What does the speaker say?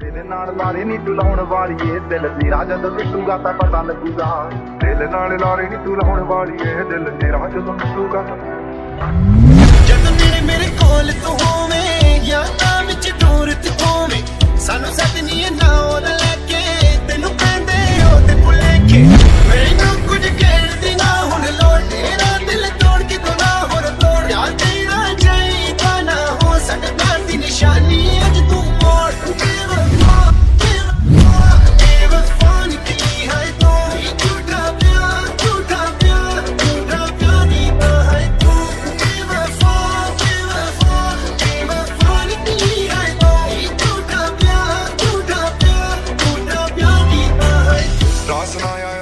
ਤੇਰੇ ਨਾਲ ਲਾਰੇ ਨਹੀਂ ਤੂੰ ਲਾਉਣ ਵਾਲੀਏ, ਦਿਲ ਤੇਰਾ ਜਦੋਂ ਟੁੱਟੂਗਾ ਤਾਂ ਪਤਾ ਲੱਗੂਗਾ। ਦਿਲ ਨਾਲ ਲਾਰੇ ਨਹੀਂ ਤੂੰ ਲਾਉਣ ਵਾਲੀਏ, ਦਿਲ ਤੇਰਾ ਜਦੋਂ ਟੁੱਟੂਗਾ ਤਾਂ Dawson and I